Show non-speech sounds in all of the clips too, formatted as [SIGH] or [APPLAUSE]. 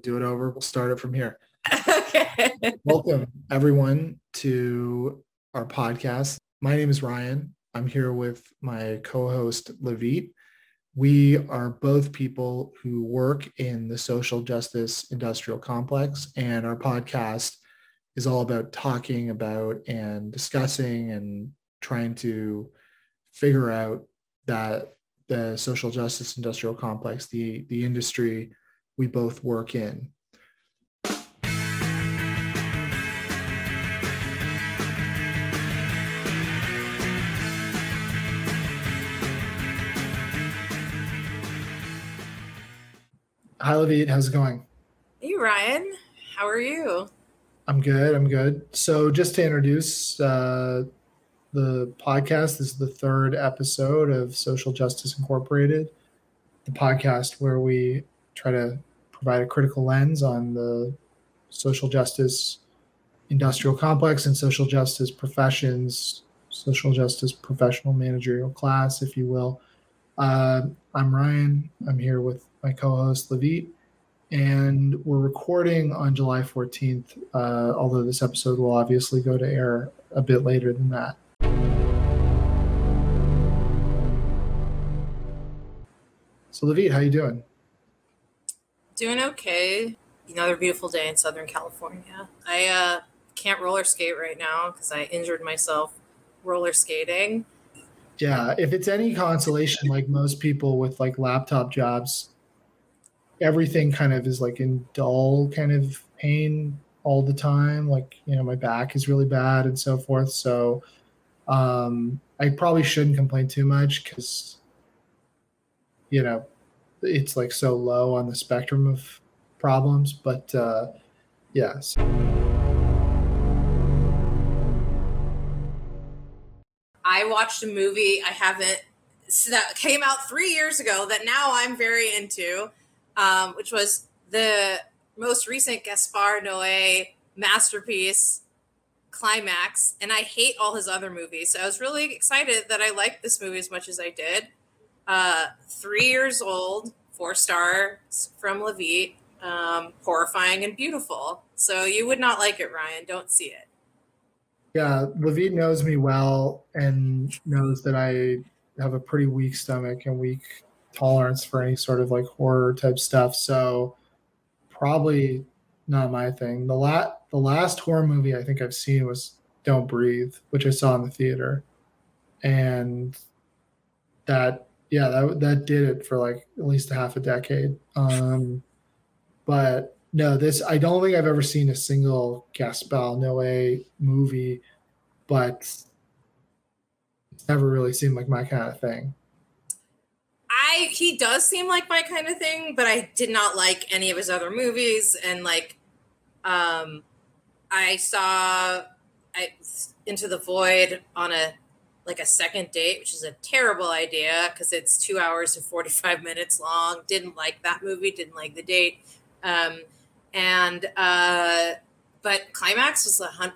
do it over. We'll start it from here. [LAUGHS] okay. Welcome, everyone, to our podcast. My name is Ryan. I'm here with my co host, Levit. We are both people who work in the social justice industrial complex, and our podcast is all about talking about and discussing and trying to figure out that the social justice industrial complex, the, the industry we both work in. Hi, Levit. How's it going? Hey, Ryan. How are you? I'm good. I'm good. So, just to introduce uh, the podcast, this is the third episode of Social Justice Incorporated, the podcast where we try to provide a critical lens on the social justice industrial complex and social justice professions, social justice professional managerial class, if you will. Uh, I'm Ryan. I'm here with my co-host Levit, and we're recording on July 14th. Uh, although this episode will obviously go to air a bit later than that. So Levit, how you doing? Doing okay. Another beautiful day in Southern California. I uh, can't roller skate right now because I injured myself roller skating. Yeah, if it's any consolation, like most people with like laptop jobs, everything kind of is like in dull kind of pain all the time. Like, you know, my back is really bad and so forth. So um, I probably shouldn't complain too much because, you know, it's like so low on the spectrum of problems. But uh, yes. I watched a movie I haven't that came out three years ago that now I'm very into um, which was the most recent Gaspar Noé masterpiece, Climax. And I hate all his other movies. So I was really excited that I liked this movie as much as I did. Uh, three years old, four stars from Levit, um, horrifying and beautiful. So you would not like it, Ryan. Don't see it. Yeah, Levit knows me well and knows that I have a pretty weak stomach and weak tolerance for any sort of like horror type stuff. So probably not my thing. The la- the last horror movie I think I've seen was Don't Breathe, which I saw in the theater. And that yeah, that that did it for like at least a half a decade. Um but no, this I don't think I've ever seen a single Gaspar Noé movie, but it's never really seemed like my kind of thing. I he does seem like my kind of thing, but I did not like any of his other movies. And like, um, I saw I Enter the Void on a like a second date, which is a terrible idea because it's two hours and forty five minutes long. Didn't like that movie. Didn't like the date. Um, and uh, but climax was a hun-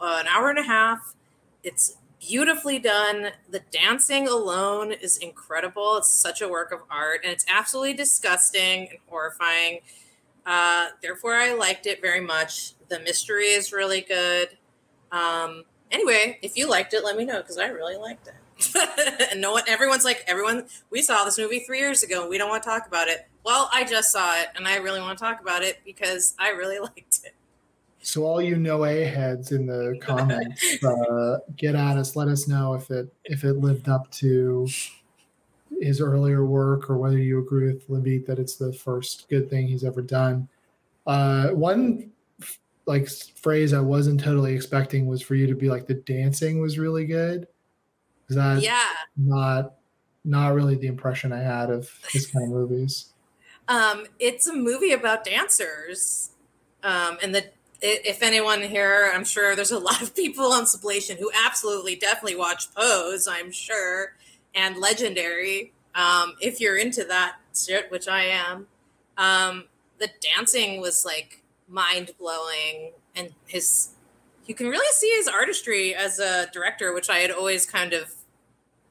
an hour and a half. It's beautifully done. The dancing alone is incredible. It's such a work of art, and it's absolutely disgusting and horrifying. Uh, therefore, I liked it very much. The mystery is really good. Um, anyway, if you liked it, let me know because I really liked it. [LAUGHS] and no one, everyone's like, everyone, we saw this movie three years ago and we don't want to talk about it. Well, I just saw it and I really want to talk about it because I really [LAUGHS] liked it. So all you Noé heads in the [LAUGHS] comments, uh, get at us. Let us know if it if it lived up to his earlier work or whether you agree with Levit that it's the first good thing he's ever done. Uh, one like phrase I wasn't totally expecting was for you to be like the dancing was really good. Is that yeah not not really the impression I had of his kind of movies? [LAUGHS] Um, it's a movie about dancers, um, and the if anyone here, I'm sure there's a lot of people on Sublation who absolutely definitely watch Pose, I'm sure, and Legendary. Um, if you're into that shit, which I am, um, the dancing was like mind blowing, and his you can really see his artistry as a director, which I had always kind of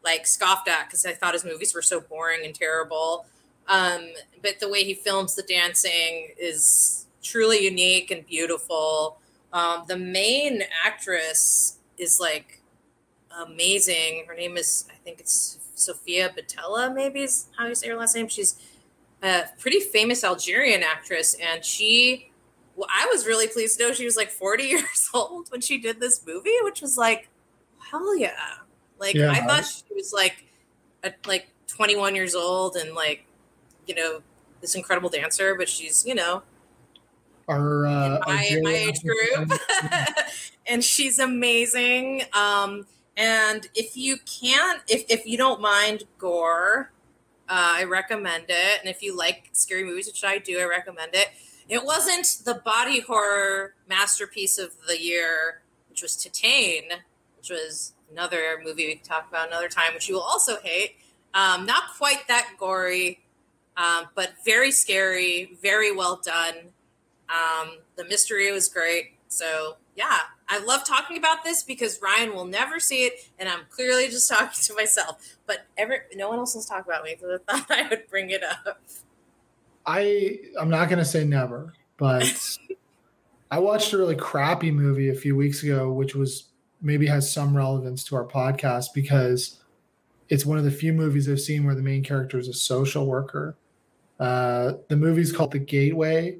like scoffed at because I thought his movies were so boring and terrible. Um, but the way he films the dancing is truly unique and beautiful. Um, the main actress is like amazing. Her name is, I think it's Sofia Boutella, maybe is how you say her last name. She's a pretty famous Algerian actress, and she. Well, I was really pleased to know she was like 40 [LAUGHS] years old when she did this movie, which was like, hell yeah! Like yeah. I thought she was like, a, like 21 years old and like, you know, this incredible dancer, but she's you know our, uh, my, my age group, [LAUGHS] and she's amazing. Um, and if you can't, if if you don't mind gore, uh, I recommend it. And if you like scary movies, which I do, I recommend it. It wasn't the body horror masterpiece of the year, which was Titane, which was another movie we can talk about another time, which you will also hate. Um, not quite that gory, um, but very scary, very well done. Um, the mystery was great. So yeah, I love talking about this because Ryan will never see it, and I'm clearly just [LAUGHS] talking to myself. But every no one else wants to talk about me, so I thought [LAUGHS] I would bring it up. I I'm not gonna say never, but [LAUGHS] I watched a really crappy movie a few weeks ago, which was maybe has some relevance to our podcast because it's one of the few movies I've seen where the main character is a social worker. Uh, the movie's called The Gateway,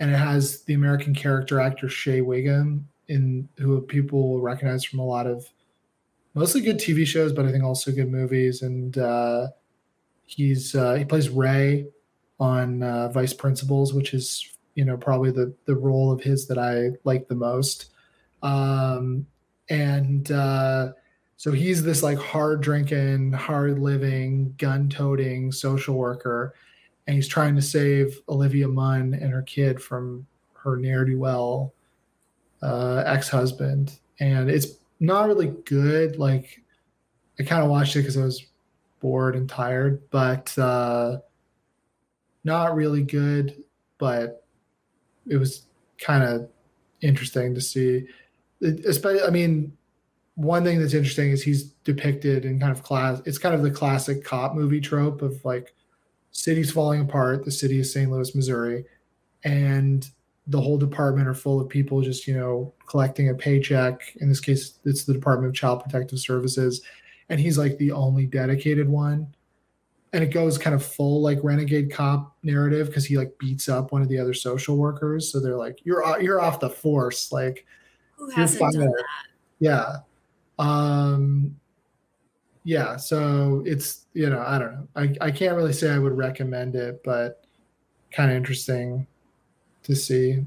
and it has the American character actor Shea Whigham, in who people will recognize from a lot of mostly good TV shows, but I think also good movies. And uh, he's uh, he plays Ray on uh, Vice Principals, which is you know probably the the role of his that I like the most. Um, and uh, so he's this like hard drinking, hard living, gun toting social worker, and he's trying to save Olivia Munn and her kid from her ne'er do well uh, ex husband. And it's not really good. Like I kind of watched it because I was bored and tired, but uh, not really good. But it was kind of interesting to see. Especially, I mean, one thing that's interesting is he's depicted in kind of class. It's kind of the classic cop movie trope of like city's falling apart. The city of St. Louis, Missouri, and the whole department are full of people just you know collecting a paycheck. In this case, it's the Department of Child Protective Services, and he's like the only dedicated one. And it goes kind of full like renegade cop narrative because he like beats up one of the other social workers. So they're like, "You're you're off the force." Like, who hasn't done that? Yeah. Um, yeah. So it's, you know, I don't know. I, I can't really say I would recommend it, but kind of interesting to see.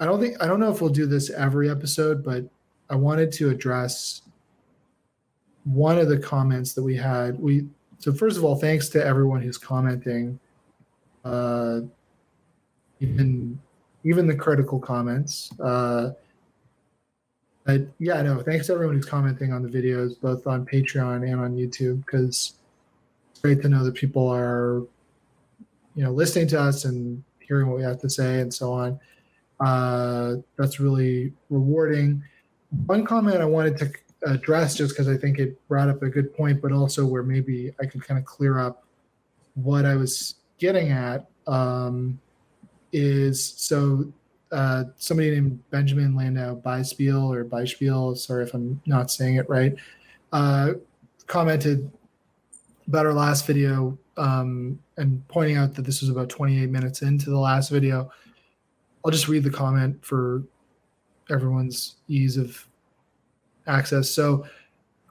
I don't think I don't know if we'll do this every episode, but I wanted to address one of the comments that we had. We so first of all, thanks to everyone who's commenting. Uh, even even the critical comments. Uh, but yeah, no, thanks to everyone who's commenting on the videos, both on Patreon and on YouTube, because it's great to know that people are, you know, listening to us and hearing what we have to say and so on. Uh, that's really rewarding. One comment I wanted to address, just because I think it brought up a good point, but also where maybe I could kind of clear up what I was getting at. Um, is so uh, somebody named Benjamin Landau Byspiel or Byspiel, sorry if I'm not saying it right, uh, commented about our last video um, and pointing out that this was about 28 minutes into the last video. I'll just read the comment for everyone's ease of access. So,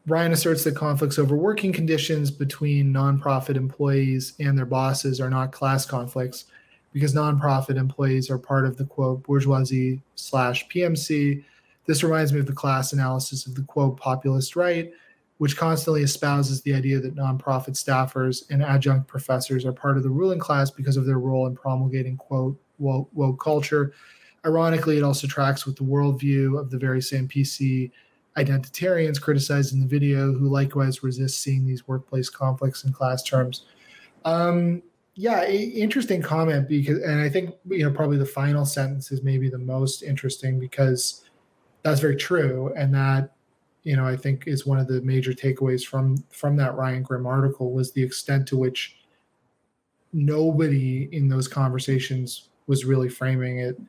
Ryan asserts that conflicts over working conditions between nonprofit employees and their bosses are not class conflicts because nonprofit employees are part of the quote bourgeoisie slash PMC. This reminds me of the class analysis of the quote populist right, which constantly espouses the idea that nonprofit staffers and adjunct professors are part of the ruling class because of their role in promulgating quote woke, culture. Ironically, it also tracks with the worldview of the very same PC identitarians criticized in the video, who likewise resist seeing these workplace conflicts in class terms. Um, yeah, interesting comment because, and I think you know probably the final sentence is maybe the most interesting because that's very true, and that you know, I think is one of the major takeaways from from that Ryan Grim article was the extent to which nobody in those conversations was really framing it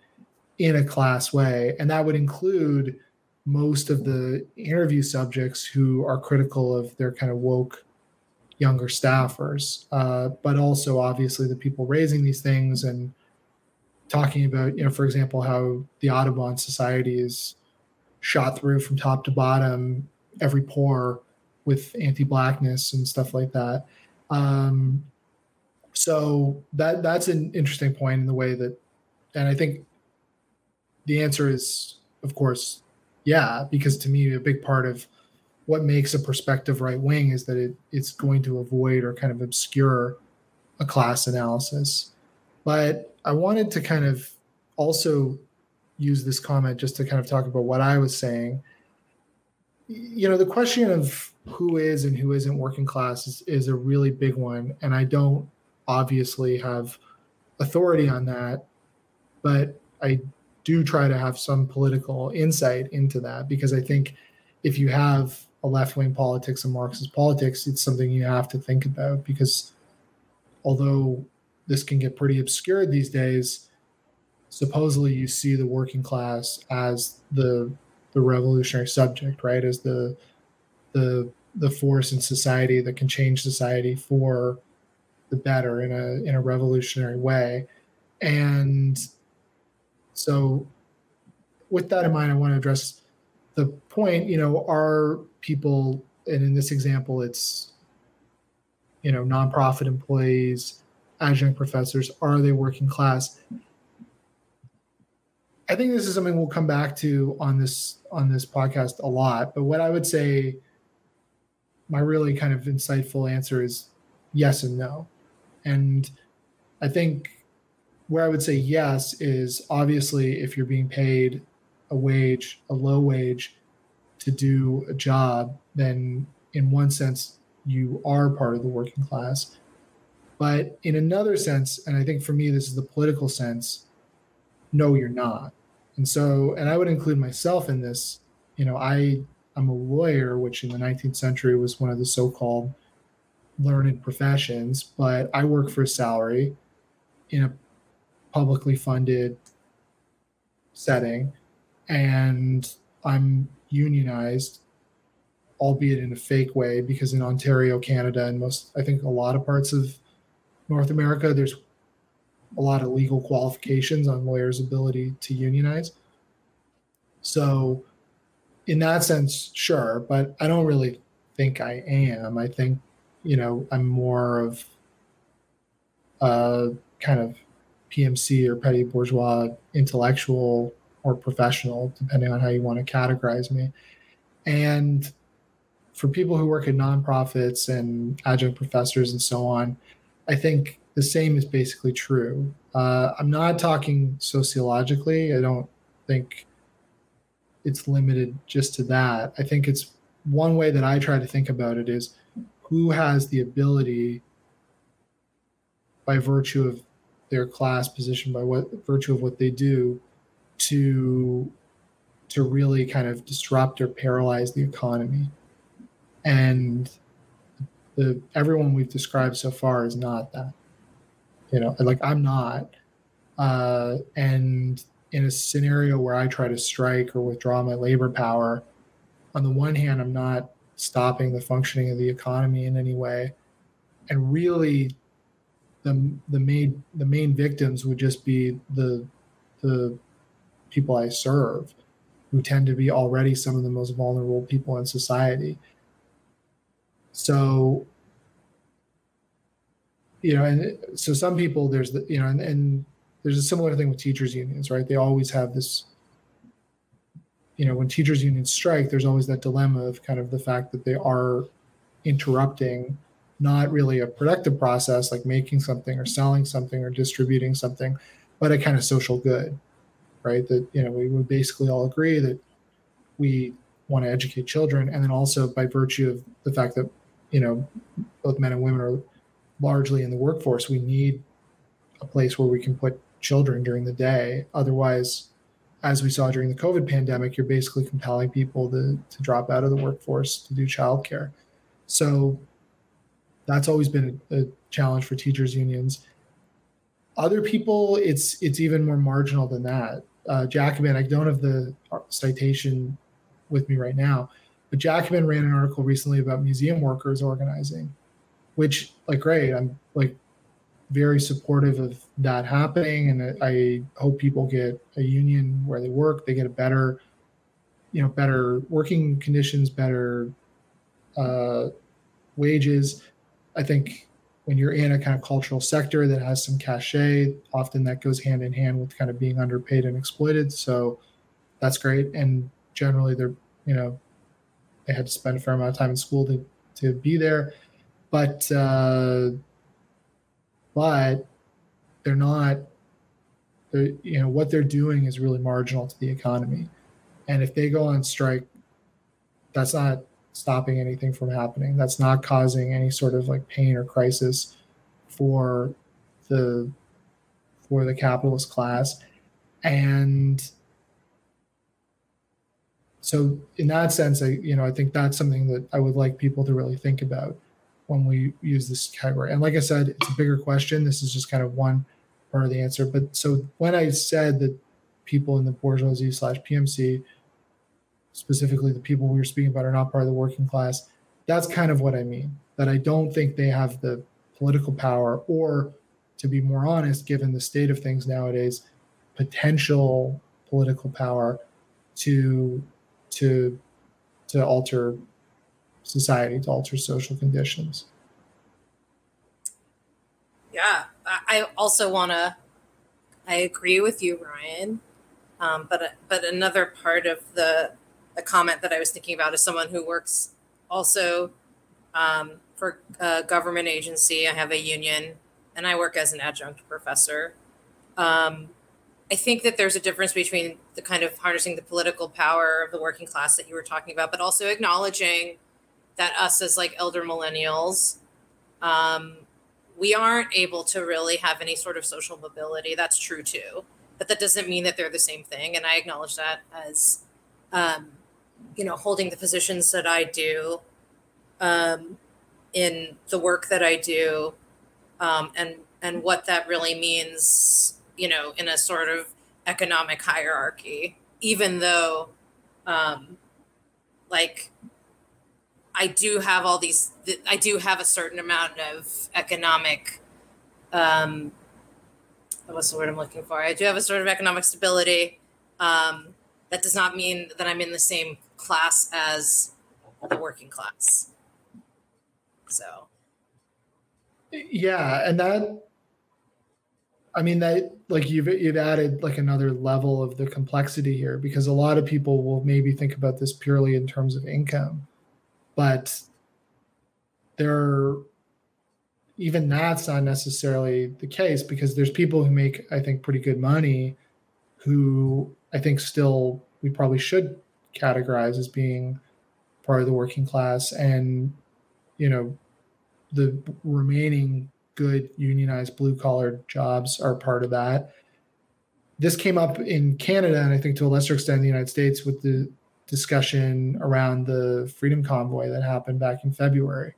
in a class way, and that would include most of the interview subjects who are critical of their kind of woke younger staffers, uh, but also obviously the people raising these things and talking about, you know, for example, how the Audubon Society is shot through from top to bottom, every pore with anti-blackness and stuff like that. Um, so that that's an interesting point in the way that, and I think the answer is, of course, yeah, because to me, a big part of what makes a perspective right wing is that it, it's going to avoid or kind of obscure a class analysis. But I wanted to kind of also use this comment just to kind of talk about what I was saying. You know, the question of who is and who isn't working class is, is a really big one. And I don't obviously have authority on that, but I do try to have some political insight into that because I think if you have a left wing politics and Marxist politics, it's something you have to think about because although this can get pretty obscured these days, supposedly you see the working class as the the revolutionary subject, right? As the the the force in society that can change society for the better in a in a revolutionary way. And so with that in mind, I want to address the point, you know, are people and in this example it's you know, nonprofit employees, adjunct professors, are they working class? I think this is something we'll come back to on this on this podcast a lot. But what I would say, my really kind of insightful answer is yes and no. And I think where I would say yes is obviously if you're being paid a wage, a low wage, to do a job, then in one sense you are part of the working class. But in another sense, and I think for me this is the political sense, no, you're not and so, and I would include myself in this. You know, I I'm a lawyer, which in the 19th century was one of the so-called learned professions, but I work for a salary in a publicly funded setting, and I'm unionized, albeit in a fake way, because in Ontario, Canada, and most, I think a lot of parts of North America, there's a lot of legal qualifications on lawyers' ability to unionize. So, in that sense, sure, but I don't really think I am. I think, you know, I'm more of a kind of PMC or petty bourgeois intellectual or professional, depending on how you want to categorize me. And for people who work at nonprofits and adjunct professors and so on, I think the same is basically true. Uh, I'm not talking sociologically. I don't think it's limited just to that. I think it's one way that I try to think about it is who has the ability, by virtue of their class position, by what virtue of what they do, to to really kind of disrupt or paralyze the economy. And the everyone we've described so far is not that you know like i'm not uh, and in a scenario where i try to strike or withdraw my labor power on the one hand i'm not stopping the functioning of the economy in any way and really the the main the main victims would just be the the people i serve who tend to be already some of the most vulnerable people in society so you know, and so some people there's the you know, and, and there's a similar thing with teachers unions, right? They always have this, you know, when teachers unions strike, there's always that dilemma of kind of the fact that they are interrupting not really a productive process like making something or selling something or distributing something, but a kind of social good, right? That, you know, we would basically all agree that we want to educate children. And then also by virtue of the fact that, you know, both men and women are largely in the workforce, we need a place where we can put children during the day. Otherwise, as we saw during the COVID pandemic, you're basically compelling people to, to drop out of the workforce to do childcare. So that's always been a, a challenge for teachers unions. Other people, it's it's even more marginal than that. Uh, Jacobin, I don't have the citation with me right now, but Jacobin ran an article recently about museum workers organizing, which like great. I'm like very supportive of that happening, and I hope people get a union where they work. They get a better, you know, better working conditions, better uh, wages. I think when you're in a kind of cultural sector that has some cachet, often that goes hand in hand with kind of being underpaid and exploited. So that's great. And generally, they're you know they had to spend a fair amount of time in school to to be there, but. Uh, but they're not they're, you know what they're doing is really marginal to the economy and if they go on strike that's not stopping anything from happening that's not causing any sort of like pain or crisis for the for the capitalist class and so in that sense i you know i think that's something that i would like people to really think about when we use this category. And like I said, it's a bigger question. This is just kind of one part of the answer. But so when I said that people in the bourgeoisie slash PMC, specifically the people we were speaking about, are not part of the working class, that's kind of what I mean. That I don't think they have the political power, or to be more honest, given the state of things nowadays, potential political power to to to alter society to alter social conditions. Yeah, I also want to. I agree with you, Ryan. Um, but but another part of the the comment that I was thinking about is someone who works also um, for a government agency. I have a union, and I work as an adjunct professor. Um, I think that there's a difference between the kind of harnessing the political power of the working class that you were talking about, but also acknowledging that us as like elder millennials, um, we aren't able to really have any sort of social mobility. That's true too, but that doesn't mean that they're the same thing. And I acknowledge that as, um, you know, holding the positions that I do, um, in the work that I do, um, and and what that really means, you know, in a sort of economic hierarchy. Even though, um, like I do have all these. I do have a certain amount of economic. Um, what's the word I'm looking for? I do have a sort of economic stability. Um, that does not mean that I'm in the same class as the working class. So. Yeah, and that. I mean that like you've you've added like another level of the complexity here because a lot of people will maybe think about this purely in terms of income but there even that's not necessarily the case because there's people who make i think pretty good money who i think still we probably should categorize as being part of the working class and you know the remaining good unionized blue collar jobs are part of that this came up in canada and i think to a lesser extent in the united states with the discussion around the freedom convoy that happened back in February.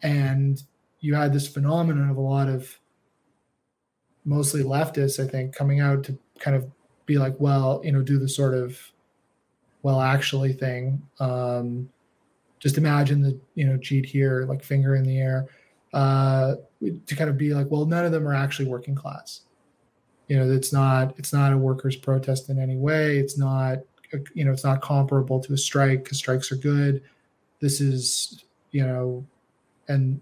And you had this phenomenon of a lot of mostly leftists, I think, coming out to kind of be like, well, you know, do the sort of well actually thing. Um, just imagine the, you know, cheat here, like finger in the air, uh, to kind of be like, well, none of them are actually working class. You know, it's not it's not a workers' protest in any way. It's not you know it's not comparable to a strike because strikes are good this is you know and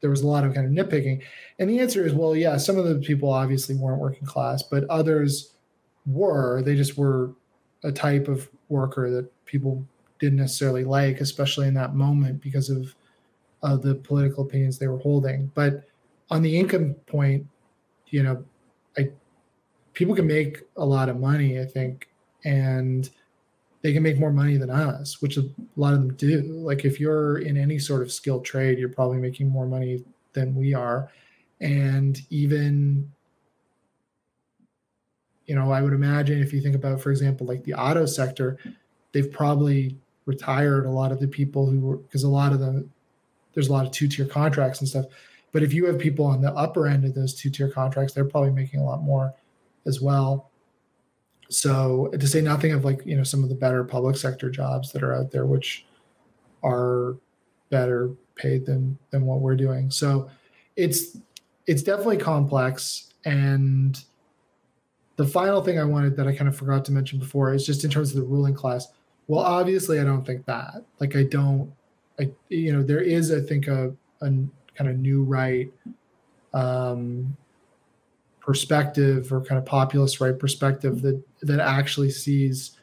there was a lot of kind of nitpicking and the answer is well yeah some of the people obviously weren't working class but others were they just were a type of worker that people didn't necessarily like especially in that moment because of uh, the political opinions they were holding but on the income point you know i people can make a lot of money i think and they can make more money than us, which a lot of them do. Like if you're in any sort of skilled trade, you're probably making more money than we are. And even you know, I would imagine if you think about, for example, like the auto sector, they've probably retired a lot of the people who were because a lot of them there's a lot of two tier contracts and stuff. But if you have people on the upper end of those two tier contracts, they're probably making a lot more as well. So to say nothing of like, you know, some of the better public sector jobs that are out there, which are better paid than than what we're doing. So it's it's definitely complex. And the final thing I wanted that I kind of forgot to mention before is just in terms of the ruling class. Well, obviously I don't think that. Like I don't I you know, there is I think a, a kind of new right um perspective or kind of populist right perspective that that actually sees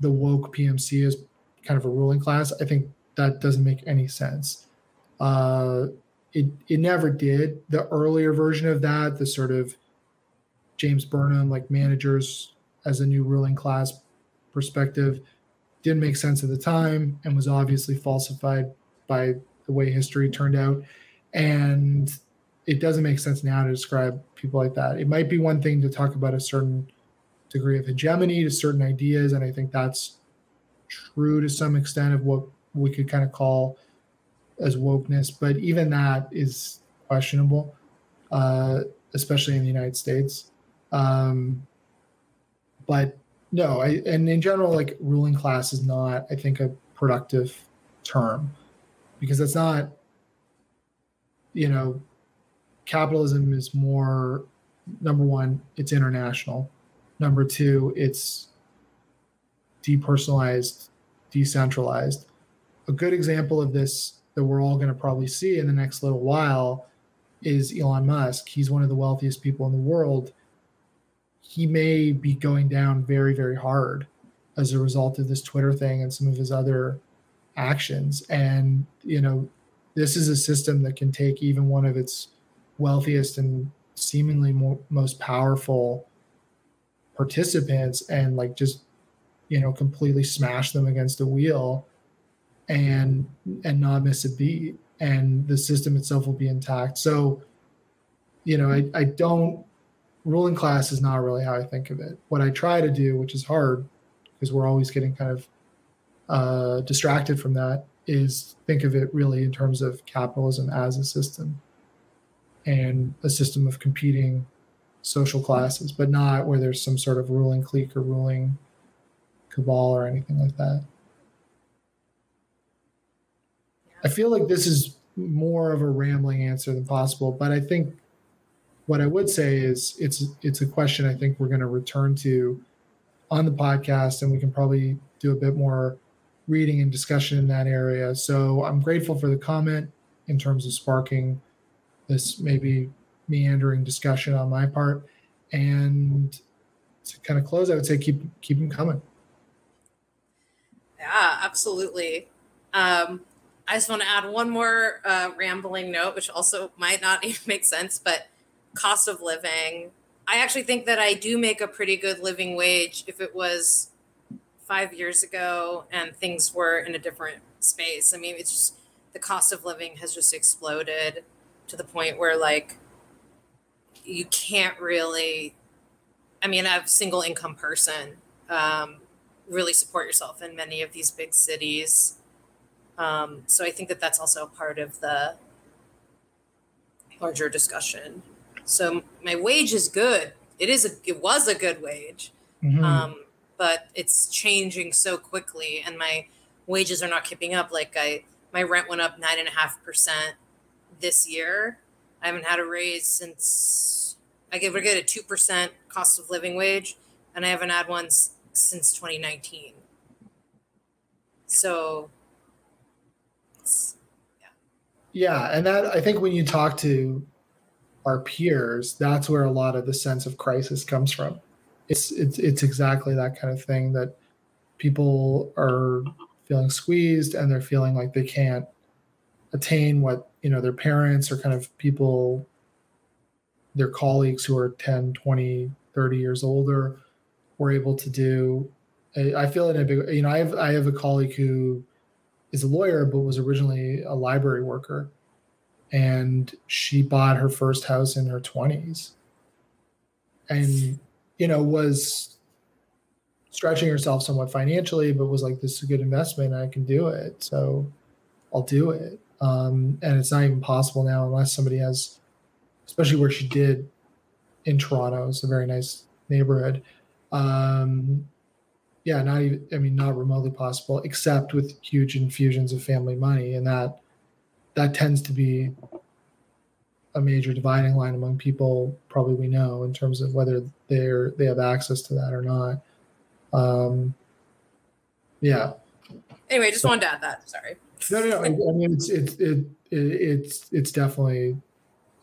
the woke PMC as kind of a ruling class. I think that doesn't make any sense. Uh, it it never did. The earlier version of that, the sort of James Burnham like managers as a new ruling class perspective, didn't make sense at the time and was obviously falsified by the way history turned out. And it doesn't make sense now to describe people like that. It might be one thing to talk about a certain degree of hegemony to certain ideas, and I think that's true to some extent of what we could kind of call as wokeness, but even that is questionable, uh, especially in the United States. Um, but no, I, and in general, like ruling class is not, I think, a productive term because it's not, you know, capitalism is more number one, it's international. Number two, it's depersonalized, decentralized a good example of this that we're all going to probably see in the next little while is Elon Musk. He's one of the wealthiest people in the world. He may be going down very, very hard as a result of this Twitter thing and some of his other actions. And, you know, this is a system that can take even one of its wealthiest and seemingly more, most powerful participants and like just, you know, completely smash them against a wheel and and not miss a beat and the system itself will be intact so you know i, I don't ruling class is not really how i think of it. What i try to do which is hard because we're always getting kind of uh, distracted from that is think of it really in terms of capitalism as a system and a system of competing social classes but not where there's some sort of ruling clique or ruling cabal or anything like that. I feel like this is more of a rambling answer than possible, but I think what I would say is it's it's a question I think we're going to return to on the podcast, and we can probably do a bit more reading and discussion in that area. So I'm grateful for the comment in terms of sparking this maybe meandering discussion on my part, and to kind of close, I would say keep keep them coming. Yeah, absolutely. Um, I just want to add one more uh, rambling note, which also might not [LAUGHS] even make sense, but cost of living. I actually think that I do make a pretty good living wage if it was five years ago and things were in a different space. I mean, it's just the cost of living has just exploded to the point where, like, you can't really. I mean, a single income person um, really support yourself in many of these big cities um, so I think that that's also part of the larger discussion. So my wage is good. It is a, it was a good wage, mm-hmm. um, but it's changing so quickly, and my wages are not keeping up. Like I, my rent went up nine and a half percent this year. I haven't had a raise since I get we get a two percent cost of living wage, and I haven't had one since 2019. So yeah, and that I think when you talk to our peers, that's where a lot of the sense of crisis comes from. It's it's it's exactly that kind of thing that people are feeling squeezed and they're feeling like they can't attain what you know their parents or kind of people their colleagues who are 10 20 30 years older were able to do i feel in a big you know i have i have a colleague who is a lawyer but was originally a library worker and she bought her first house in her 20s and you know, was stretching herself somewhat financially, but was like, this is a good investment. I can do it. So I'll do it. Um, and it's not even possible now unless somebody has, especially where she did in Toronto. It's a very nice neighborhood. Um, yeah, not even, I mean, not remotely possible, except with huge infusions of family money. And that, that tends to be a major dividing line among people probably we know in terms of whether they're they have access to that or not. Um yeah. Anyway just so, wanted to add that sorry. No no no i, I mean it's it's it, it, it's it's definitely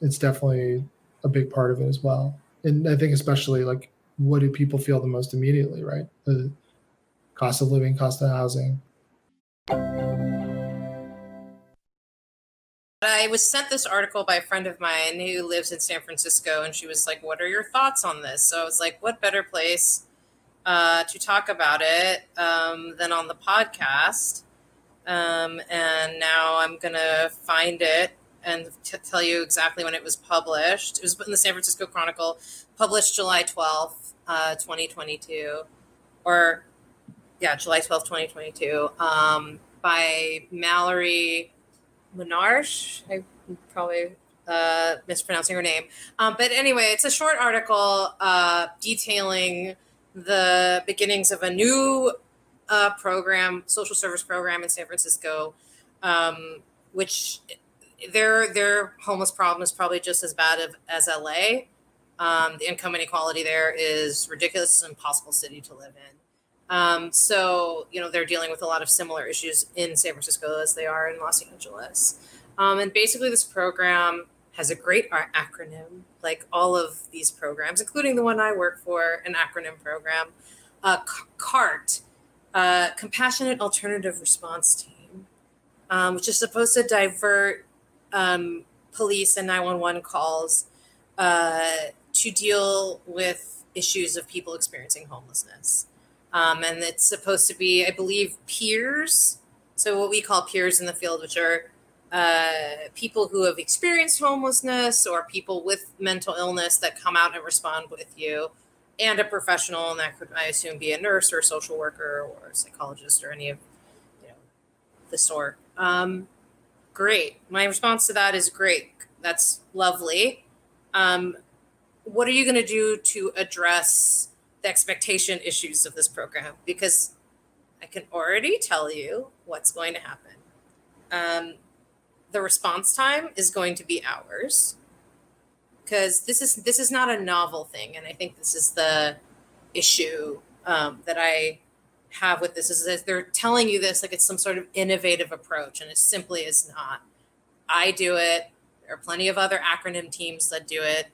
it's definitely a big part of it as well. And i think especially like what do people feel the most immediately right? The cost of living cost of housing I was sent this article by a friend of mine who lives in San Francisco, and she was like, "What are your thoughts on this?" So I was like, "What better place uh, to talk about it um, than on the podcast?" Um, and now I'm gonna find it and t- tell you exactly when it was published. It was in the San Francisco Chronicle, published July 12th, uh, 2022, or yeah, July 12th, 2022, um, by Mallory Lenarch. I probably uh, mispronouncing her name. Um, but anyway, it's a short article uh, detailing the beginnings of a new uh, program, social service program in San Francisco, um, which their their homeless problem is probably just as bad of, as LA. Um, the income inequality there is ridiculous. It's an impossible city to live in. Um, so, you know, they're dealing with a lot of similar issues in San Francisco as they are in Los Angeles. Um, and basically, this program has a great acronym, like all of these programs, including the one I work for, an acronym program, uh, CART, uh, Compassionate Alternative Response Team, um, which is supposed to divert um, police and 911 calls uh, to deal with issues of people experiencing homelessness. Um, and it's supposed to be, I believe, peers. So, what we call peers in the field, which are uh, people who have experienced homelessness or people with mental illness that come out and respond with you, and a professional, and that could, I assume, be a nurse or a social worker or a psychologist or any of you know the sort. Um, great. My response to that is great. That's lovely. Um, what are you going to do to address the expectation issues of this program because I can already tell you what's going to happen. Um, the response time is going to be hours because this is this is not a novel thing, and I think this is the issue um, that I have with this is that they're telling you this like it's some sort of innovative approach, and it simply is not. I do it. There are plenty of other acronym teams that do it.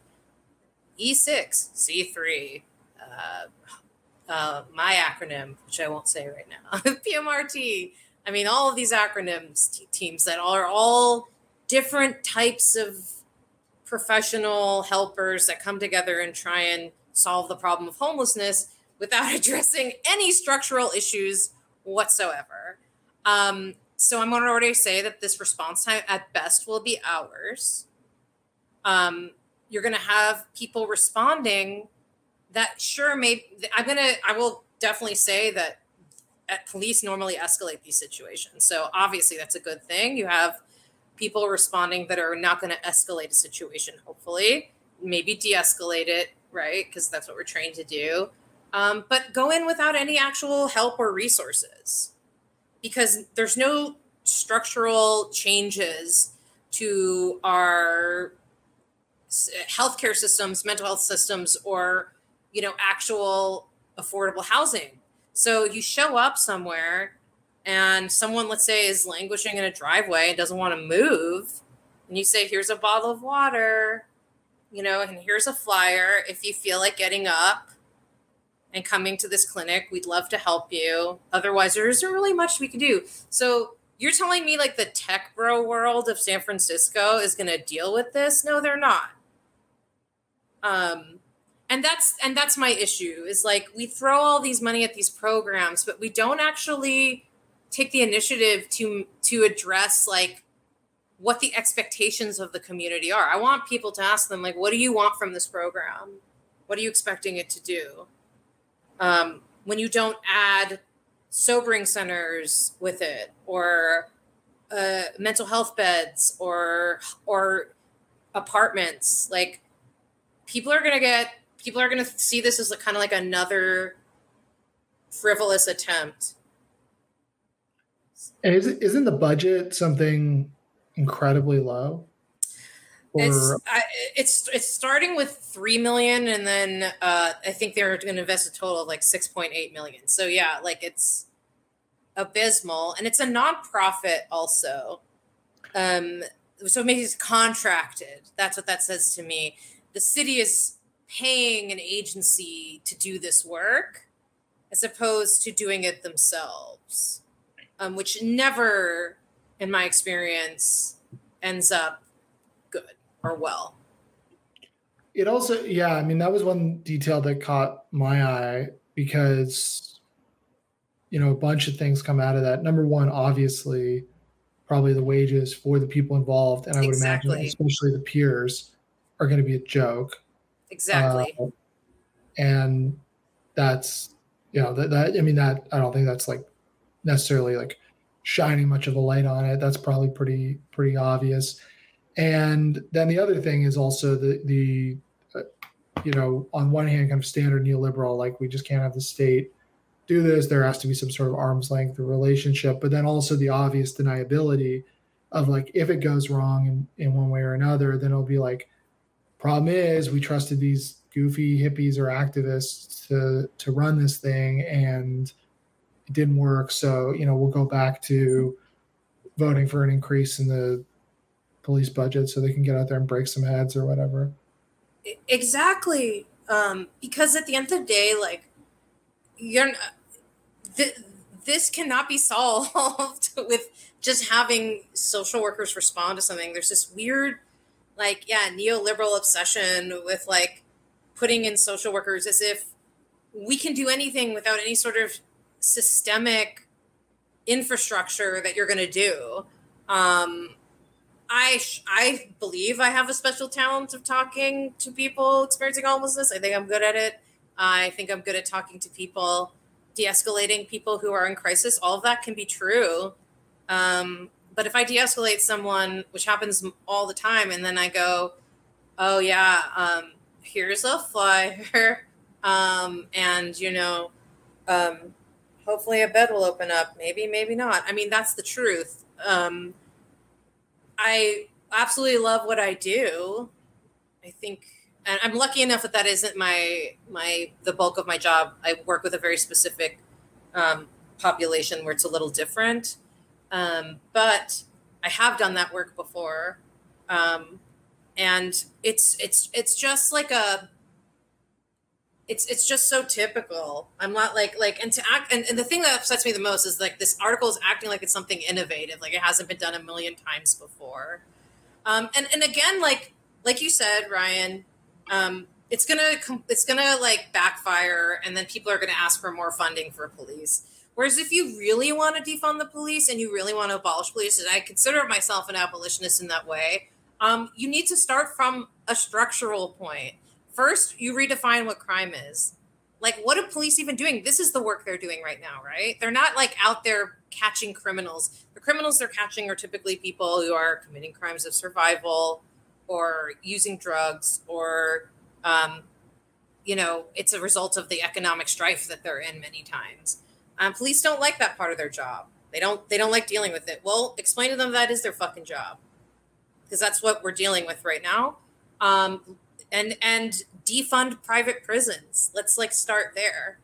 E6, C3, uh, uh, my acronym, which I won't say right now, [LAUGHS] PMRT. I mean, all of these acronyms t- teams that are all different types of professional helpers that come together and try and solve the problem of homelessness without [LAUGHS] addressing any structural issues whatsoever. Um, so I'm going to already say that this response time at best will be hours. Um, you're going to have people responding that sure may i'm gonna i will definitely say that at police normally escalate these situations. So obviously that's a good thing. You have people responding that are not going to escalate a situation hopefully. Maybe de-escalate it right because that's what we're trained to do. Um, but go in without any actual help or resources. Because there's no structural changes to our healthcare systems mental health systems or you know, actual affordable housing. So you show up somewhere and someone, let's say, is languishing in a driveway and doesn't want to move, and you say, Here's a bottle of water, you know, and here's a flyer. If you feel like getting up and coming to this clinic, we'd love to help you. Otherwise, there isn't really much we can do. So you're telling me like the tech bro world of San Francisco is going to deal with this? No, they're not. Um, and that's and that's my issue is like we throw all these money at these programs but we don't actually take the initiative to to address like what the expectations of the community are i want people to ask them like what do you want from this program what are you expecting it to do? Um, when you don't add sobering centers with it or uh, mental health beds or or apartments like people are going to get people are going to see this as like, kind of like another frivolous attempt. And is, isn't the budget something incredibly low? Or... it's I, it's it's starting with three million and then uh, i think they're going to invest a total of like 6.8 million. So yeah like it's abysmal. And it's a nonprofit also. Um so maybe it's contracted. That's what that says to me. The city is paying an agency to do this work as opposed to doing it themselves um, which never in my experience ends up good or well. It also yeah i mean that was one detail that caught my eye because you know a bunch of things come out of that. Number one obviously probably the wages for the people involved and i would exactly. imagine especially the peers are going to be a joke exactly. Uh, and that's you know that, that i mean that i don't think that's like necessarily like shining much of a light on it. That's probably pretty pretty obvious. And then the other thing is also the the uh, you know on one hand kind of standard neoliberal like we just can't have the state do this, there has to be some sort of arm's length relationship, but then also the obvious deniability of like if it goes wrong in, in one way or another, then it'll be like, problem is we trusted these goofy hippies or activists to to run this thing and it didn't work. So, you know, we'll go back to voting for an increase in the police budget so they can get out there and break some heads or whatever. Exactly. Um, because at the end of the day, like you're th- this cannot be [LAUGHS] solved with just having social workers respond to something. There's this weird, like, yeah, neoliberal obsession with like putting in social workers as if we can do anything without any sort of systemic infrastructure that you're going to do. Um, I sh- I believe I have a special talent of talking to people experiencing homelessness. I think I'm good at it. I think I'm good at talking to people de-escalating people who are in crisis all of that can be true um, but if i de-escalate someone which happens all the time and then i go oh yeah um, here's a flyer [LAUGHS] um, and you know um, hopefully a bed will open up. Maybe maybe not. I mean that's the truth. Um, i absolutely love what i do. I think and I'm lucky enough that that isn't my my the bulk of my job. I work with a very specific um, population where it's a little different, um, but I have done that work before, um, and it's it's it's just like a it's it's just so typical. I'm not like like and to act and, and the thing that upsets me the most is like this article is acting like it's something innovative, like it hasn't been done a million times before. Um, and and again, like like you said, Ryan, um, it's gonna it's gonna like backfire, and then people are gonna ask for more funding for police. Whereas if you really want to defund the police and you really want to abolish police, and I consider myself an abolitionist in that way, um, you need to start from a structural point. First, you redefine what crime is. Like, what are police even doing? This is the work they're doing right now, right? They're not like out there catching criminals. The criminals they're catching are typically people who are committing crimes of survival, or using drugs or um, you know it's a result of the economic strife that they're in many times um, police don't like that part of their job. They don't they don't like dealing with it. Well explain to them that is their fucking job. Because that's what we're dealing with right now. Um, and and defund private prisons. Let's like start there.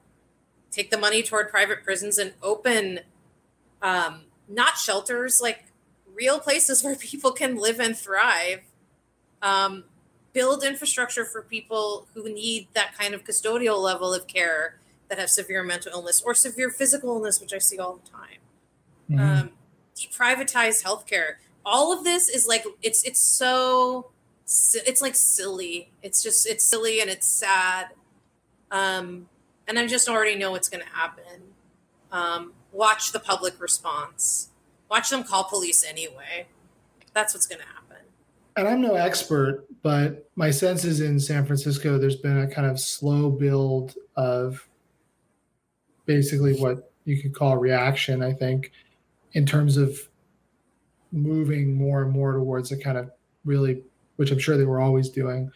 Take the money toward private prisons and open um, not shelters like real places [LAUGHS] where people can live and thrive. Um, build infrastructure for people who need that kind of custodial level of care that have severe mental illness or severe physical illness, which I see all the time. Mm-hmm. Um, deprivatize healthcare. All of this is like it's it's so it's like silly. It's just it's silly and it's sad. Um, and I just already know what's going to happen. Um, watch the public response. Watch them call police anyway. That's what's going to happen. and I'm no expert, but my sense is in San Francisco, there's been a kind of slow build of basically what you could call reaction, I think, in terms of moving more and more towards a kind of really, which I'm sure they were always doing,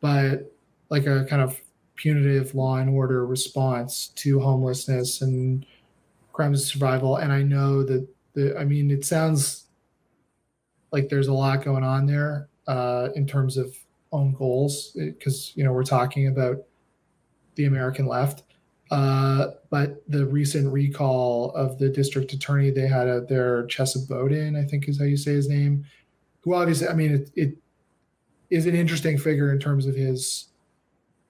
but like a kind of punitive law and order response to homelessness and crimes of survival. And I know that the, I mean, it sounds like there's a lot going on there uh, in terms of own goals because you know we're talking about the American left. Uh, but the recent recall of the district attorney, they had out there, Chesa Boudin, I think is how you say his name, who obviously, I mean, it, it is an interesting figure in terms of his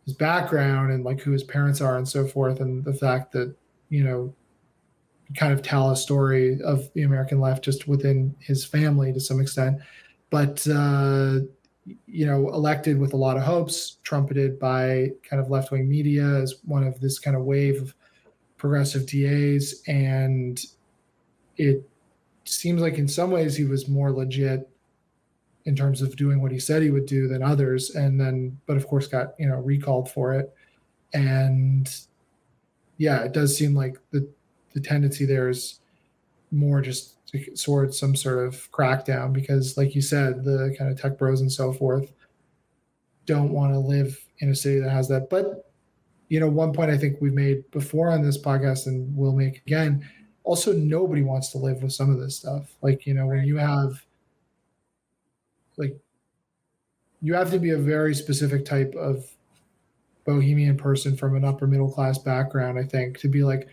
his background and like who his parents are and so forth, and the fact that you know kind of tell a story of the American left just within his family to some extent. But uh, you know, elected with a lot of hopes, trumpeted by kind of left wing media as one of this kind of wave of progressive DAs, and it seems like in some ways he was more legit in terms of doing what he said he would do than others, and then, but of course, got you know recalled for it, and yeah, it does seem like the the tendency there is more just towards some sort of crackdown because, like you said, the kind of tech bros and so forth don't want to live in a city that has that. But you know, one point I think we've made before on this podcast and we'll make again. Also, nobody wants to live with some of this stuff. Like you know, when you have like you have to be a very specific type of bohemian person from an upper middle class background, I think, to be like,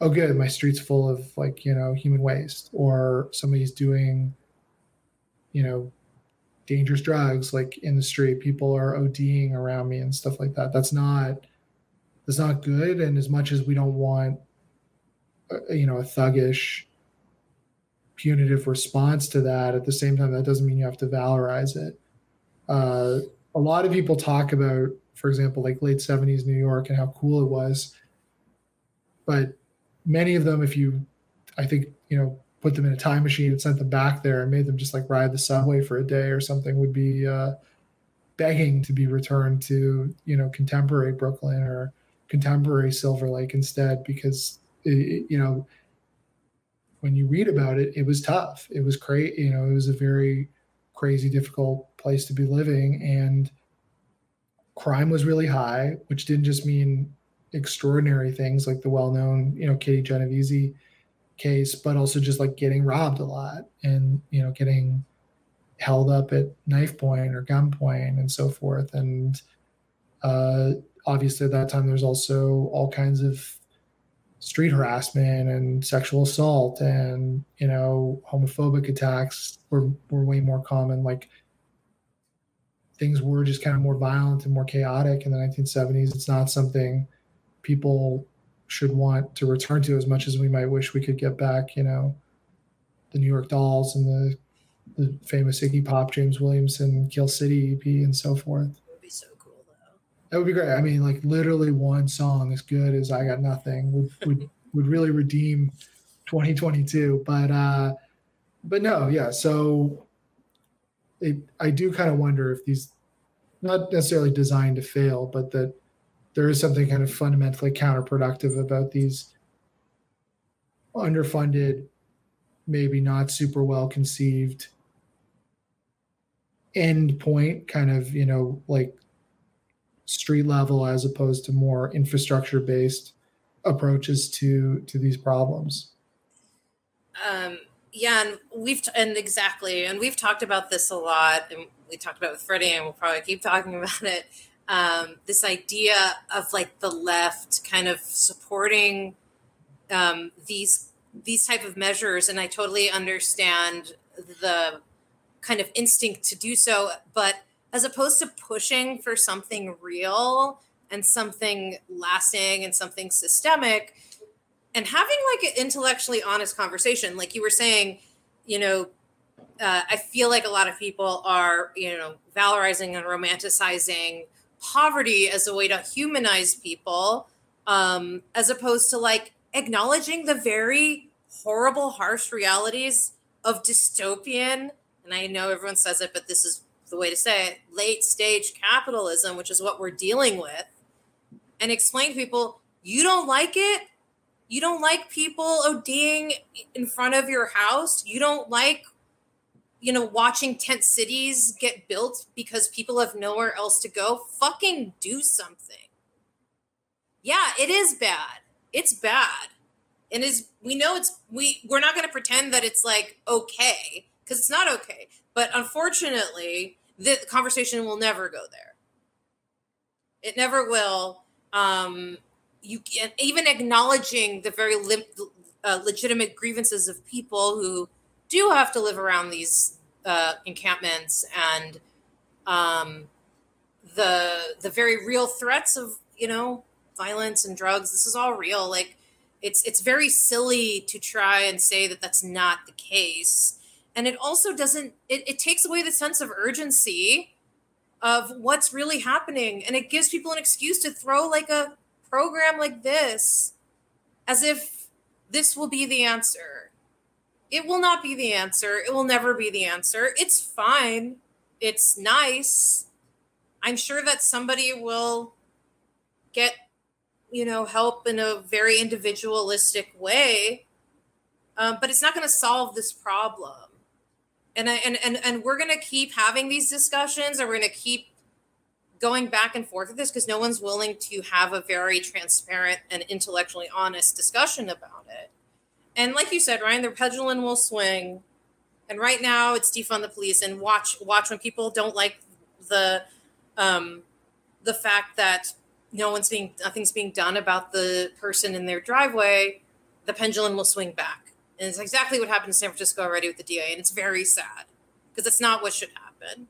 oh good my street's full of like you know human waste or somebody's doing you know dangerous drugs like in the street people are oding around me and stuff like that. That's not that's not good and as much as we don't want uh, you know a thuggish punitive response to that at the same time that doesn't mean you have to valorize it. Uh, a lot of people talk about for example like late 70s new york and how cool it was but many of them, if you, I think, you know, put them in a time machine and sent them back there and made them just like ride the subway for a day or something would be uh, begging to be returned to, you know, contemporary Brooklyn or contemporary Silver Lake instead, because, it, you know, when you read about it, it was tough. It was crazy. You know, it was a very crazy, difficult place to be living. And crime was really high, which didn't just mean extraordinary things like the well-known, you know, Kitty Genovese case, but also just like getting robbed a lot and you know getting held up at knife point or gunpoint and so forth. And uh, obviously, at that time, there's also all kinds of street harassment and sexual assault and you know homophobic attacks were were way more common. Like things were just kind of more violent and more chaotic in the 1970s. It's not something people should want to return to as much as we might wish we could get back, you know, the New York Dolls and the the famous Iggy Pop, James Williamson, Kill City EP, and so forth. That would be so cool, though. That would be great. I mean, like literally one song as good as "I Got Nothing" would would would really redeem 2022. But uh, but no, yeah. So it, I do kind of wonder if these, not necessarily designed to fail, but that there is something kind of fundamentally counterproductive about these underfunded, maybe not super well conceived end point kind of, you know, like street level as opposed to more infrastructure based approaches to to these problems. Um yeah, and we've t- and exactly, and we've talked about this a lot, and we talked about it with Freddie, and we'll probably keep talking [LAUGHS] about it um, this idea of like the left kind of supporting um, these these type of measures, and I totally understand the kind of instinct to do so, but as opposed to pushing for something real and something lasting and something systemic and having like an intellectually honest conversation like you were saying you know uh, i feel like a lot of people are you know valorizing and romanticizing poverty as a way to humanize people, um, as opposed to like acknowledging the very horrible, harsh realities of dystopian. And I know everyone says it, but this is the way to say it, late stage capitalism, which is what we're dealing with, and explain to people you don't like it. You don't like people ODing in front of your house. You don't like, you know, watching tent cities get built because people have nowhere else to go. Fucking do something. Yeah, it is bad. It's bad. And is we know it's we we're not going to pretend that it's like okay because it's not okay. But unfortunately, the conversation will never go there. It never will. Um, you can even acknowledging the very lim- uh, legitimate grievances of people who do have to live around these uh, encampments and um, the the very real threats of you know violence and drugs. This is all real. Like it's it's very silly to try and say that that's not the case and it also doesn't it, it takes away the sense of urgency of what's really happening and it gives people an excuse to throw like a program like this as if this will be the answer it will not be the answer. It will never be the answer. It's fine. It's nice. I'm sure that somebody will get you know help in a very individualistic way um, but it's not going to solve this problem. And I, and and and we're gonna keep having these discussions, and we're gonna keep going back and forth with this because no one's willing to have a very transparent and intellectually honest discussion about it. And like you said, Ryan, the pendulum will swing. And right now, it's defund the police and watch watch when people don't like the um, the fact that no one's being nothing's being done about the person in their driveway. The pendulum will swing back and it's exactly what happened in San Francisco already with the DA. And it's very sad because it's not what should happen.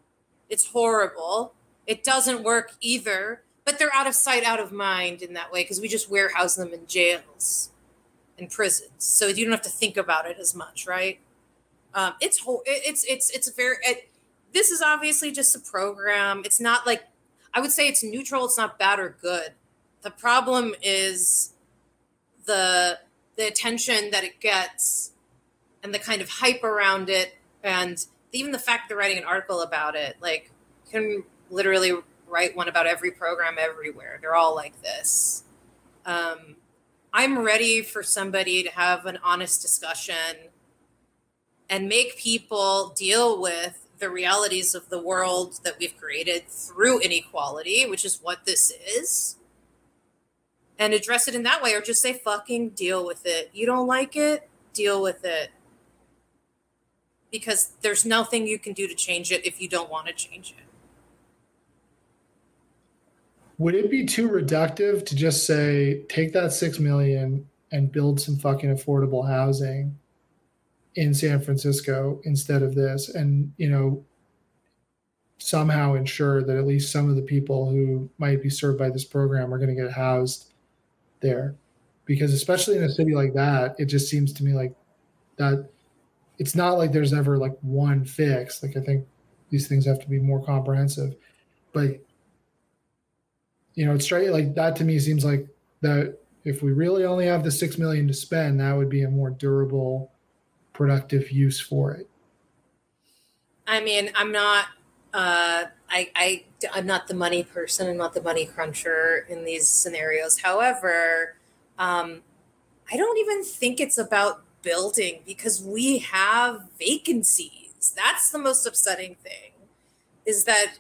It's horrible. It doesn't work either, but they're out of sight, out of mind in that way because we just warehouse them in jails and prisons. So you don't have to think about it as much, right? Um, it's it's it's it's a very it, this is obviously just a program. It's not like I would say it's neutral. It's not bad or good. The problem is the the attention that it gets and the kind of hype around it and even the fact they're writing an article about it like can literally write one about every program everywhere they're all like this um, i'm ready for somebody to have an honest discussion and make people deal with the realities of the world that we've created through inequality which is what this is and address it in that way or just say fucking deal with it. You don't like it? Deal with it. Because there's nothing you can do to change it if you don't want to change it. Would it be too reductive to just say take that 6 million and build some fucking affordable housing in San Francisco instead of this and, you know, somehow ensure that at least some of the people who might be served by this program are going to get housed there? Because especially in a city like that it just seems to me like that it's not like there's ever like one fix. Like i think these things have to be more comprehensive. But you know it's straight like that to me seems like that if we really only have the six million to spend that would be a more durable productive use for it i mean i'm not uh, I, I I'm not the money person. I'm not the money cruncher in these scenarios. However, um, I don't even think it's about building because we have vacancies. That's the most upsetting thing. Is that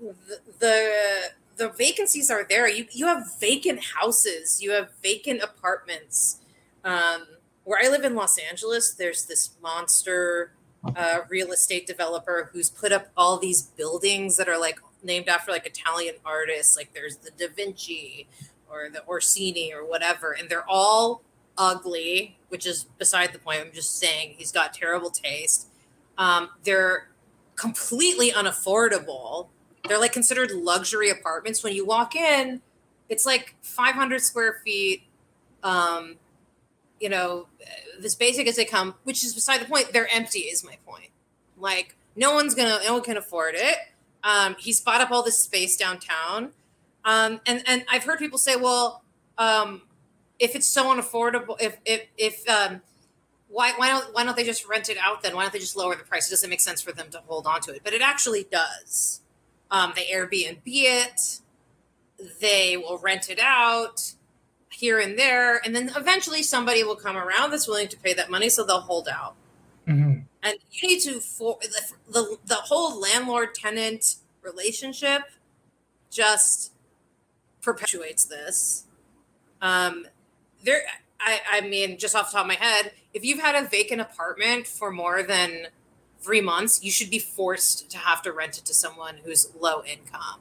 the, the the vacancies are there. You you have vacant houses. You have vacant apartments. Um, where I live in Los Angeles, there's this monster uh, real estate developer who's put up all these buildings that are like named after like Italian artists. Like there's the Da Vinci or the Orsini or whatever, and they're all ugly, which is beside the point. I'm just saying he's got terrible taste. Um, they're completely unaffordable. They're like considered luxury apartments. When you walk in, it's like 500 square feet. Um, you know, as basic as they come, which is beside the point. They're empty, is my point. Like no one's gonna, no one can afford it. Um, he's bought up all this space downtown, um, and and I've heard people say, well, um, if it's so unaffordable, if if if um, why why don't why don't they just rent it out then? Why don't they just lower the price? It doesn't make sense for them to hold on to it, but it actually does. Um, they Airbnb it. They will rent it out here and there, and then eventually somebody will come around that's willing to pay that money, so they'll hold out. Mm-hmm. And you need to for the the, the whole landlord tenant relationship just perpetuates this. Um, there, I, I mean, just off the top of my head, if you've had a vacant apartment for more than three months, you should be forced to have to rent it to someone who's low income.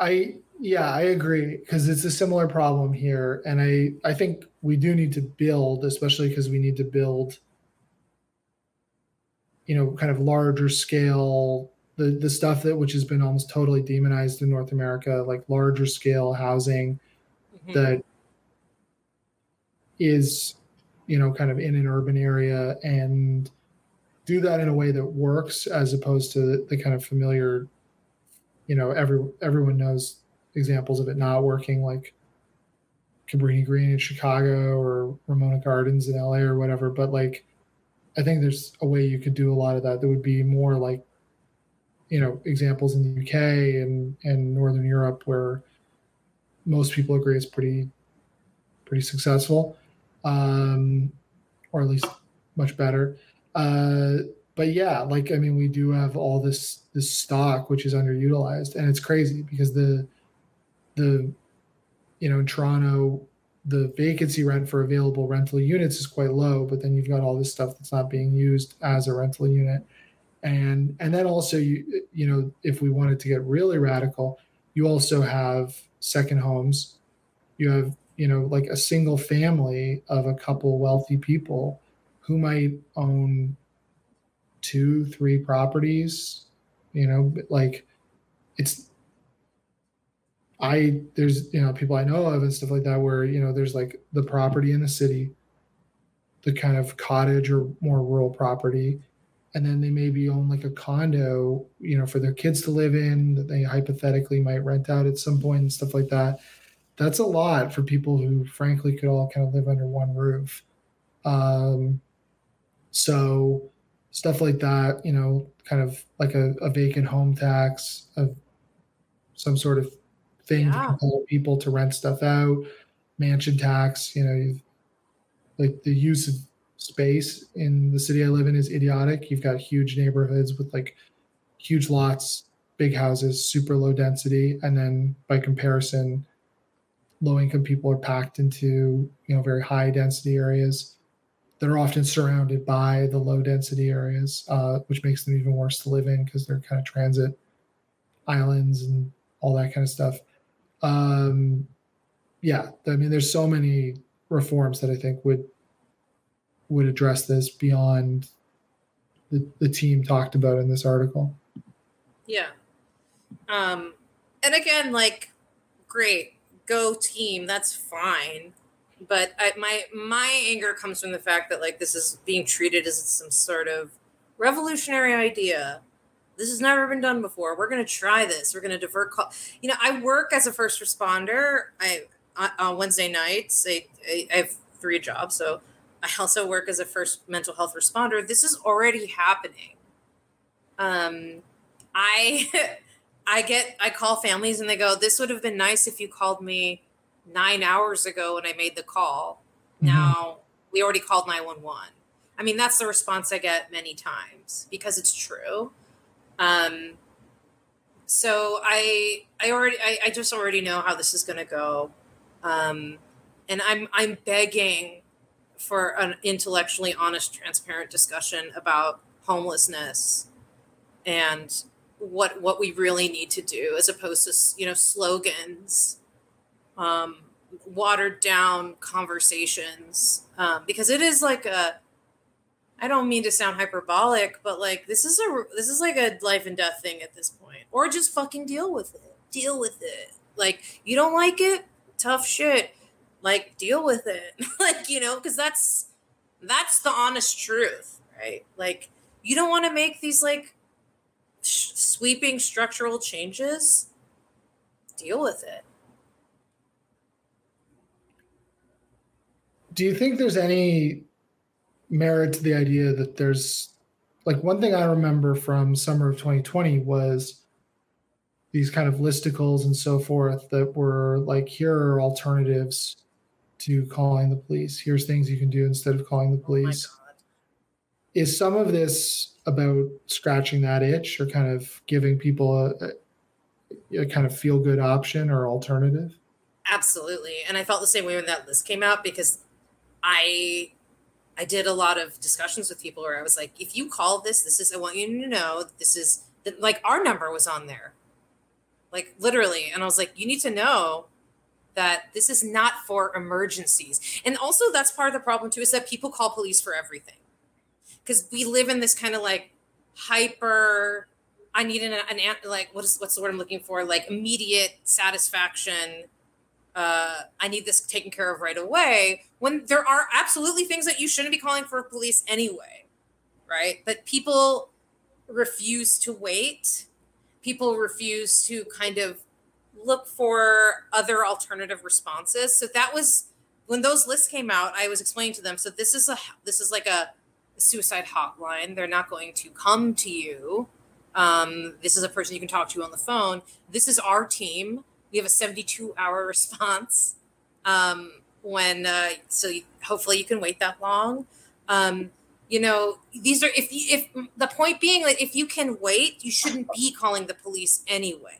I yeah, I agree because it's a similar problem here, and I I think we do need to build, especially because we need to build, you know, kind of larger scale the the stuff that which has been almost totally demonized in North America, like larger scale housing mm-hmm. that is you know kind of in an urban area and do that in a way that works as opposed to the kind of familiar you know every everyone knows examples of it not working like Cabrini Green in Chicago or Ramona Gardens in LA or whatever. But like I think there's a way you could do a lot of that that would be more like you know examples in the UK and and Northern Europe where most people agree it's pretty pretty successful, um, or at least much better. Uh, but yeah, like I mean, we do have all this this stock which is underutilized, and it's crazy because the the you know in Toronto the vacancy rent for available rental units is quite low, but then you've got all this stuff that's not being used as a rental unit and and then also you you know if we wanted to get really radical you also have second homes you have you know like a single family of a couple wealthy people who might own two three properties you know like it's i there's you know people i know of and stuff like that where you know there's like the property in the city the kind of cottage or more rural property and then they maybe own like a condo, you know, for their kids to live in that they hypothetically might rent out at some point and stuff like that. That's a lot for people who, frankly, could all kind of live under one roof. Um, so stuff like that, you know, kind of like a, a vacant home tax, of some sort of thing yeah. to compel people to rent stuff out, mansion tax, you know, like the use of space in the city I live in is idiotic. You've got huge neighborhoods with like huge lots, big houses, super low density, and then by comparison, low income people are packed into you know very high density areas that are often surrounded by the low density areas, uh, which makes them even worse to live in because they're kind of transit islands and all that kind of stuff. Um, yeah, I mean, there's so many reforms that I think would would address this beyond the, the team talked about in this article. Yeah. Um, and again, like, great, go team, that's fine. But I, my my anger comes from the fact that like this is being treated as some sort of revolutionary idea. This has never been done before. We're going to try this. We're going to divert call. You know, I work as a first responder. I on Wednesday nights. I, I, I have three jobs, so I also work as a first mental health responder. This is already happening. Um, I [LAUGHS] I get I call families and they go, "This would have been nice if you called me nine hours ago when I made the call. Mm-hmm. Now we already called nine one one." I mean, that's the response I get many times because it's true. Um, so I I already I, I just already know how this is going to go, um, and I'm I'm begging for an intellectually honest, transparent discussion about homelessness and what what we really need to do, as opposed to you know slogans, um, watered down conversations, um, because it is like a. I don't mean to sound hyperbolic, but like this is a this is like a life and death thing at this point, or just fucking deal with it. Deal with it. Like you don't like it, tough shit like deal with it [LAUGHS] like you know because that's that's the honest truth right like you don't want to make these like sh- sweeping structural changes deal with it do you think there's any merit to the idea that there's like one thing I remember from summer of 2020 was these kind of listicles and so forth that were like here are alternatives to calling the police. Here's things you can do instead of calling the oh police. Oh Is some of this about scratching that itch or kind of giving people a, a kind of feel good option or alternative? Absolutely. And I felt the same way when that list came out because I I did a lot of discussions with people where I was like, if you call this, this is I want you to know this is that like our number was on there. Like literally. And I was like, you need to know that this is not for emergencies. And also that's part of the problem too, is that people call police for everything. Because we live in this kind of like hyper I need an, an like what is what's the word I'm looking for? Like immediate satisfaction uh, I need this taken care of right away when there are absolutely things that you shouldn't be calling for police anyway, right? But people refuse to wait. People refuse to kind of look for other alternative responses. So that was when those lists came out, I was explaining to them, so this is a this is like a, a suicide hotline. They're not going to come to you. Um, this is a person you can talk to on the phone. This is our team we have a 72 hour [LAUGHS] response um, when uh, so you, hopefully you can wait that long um, you know these are if if the point being like if you can wait you shouldn't be calling the police anyway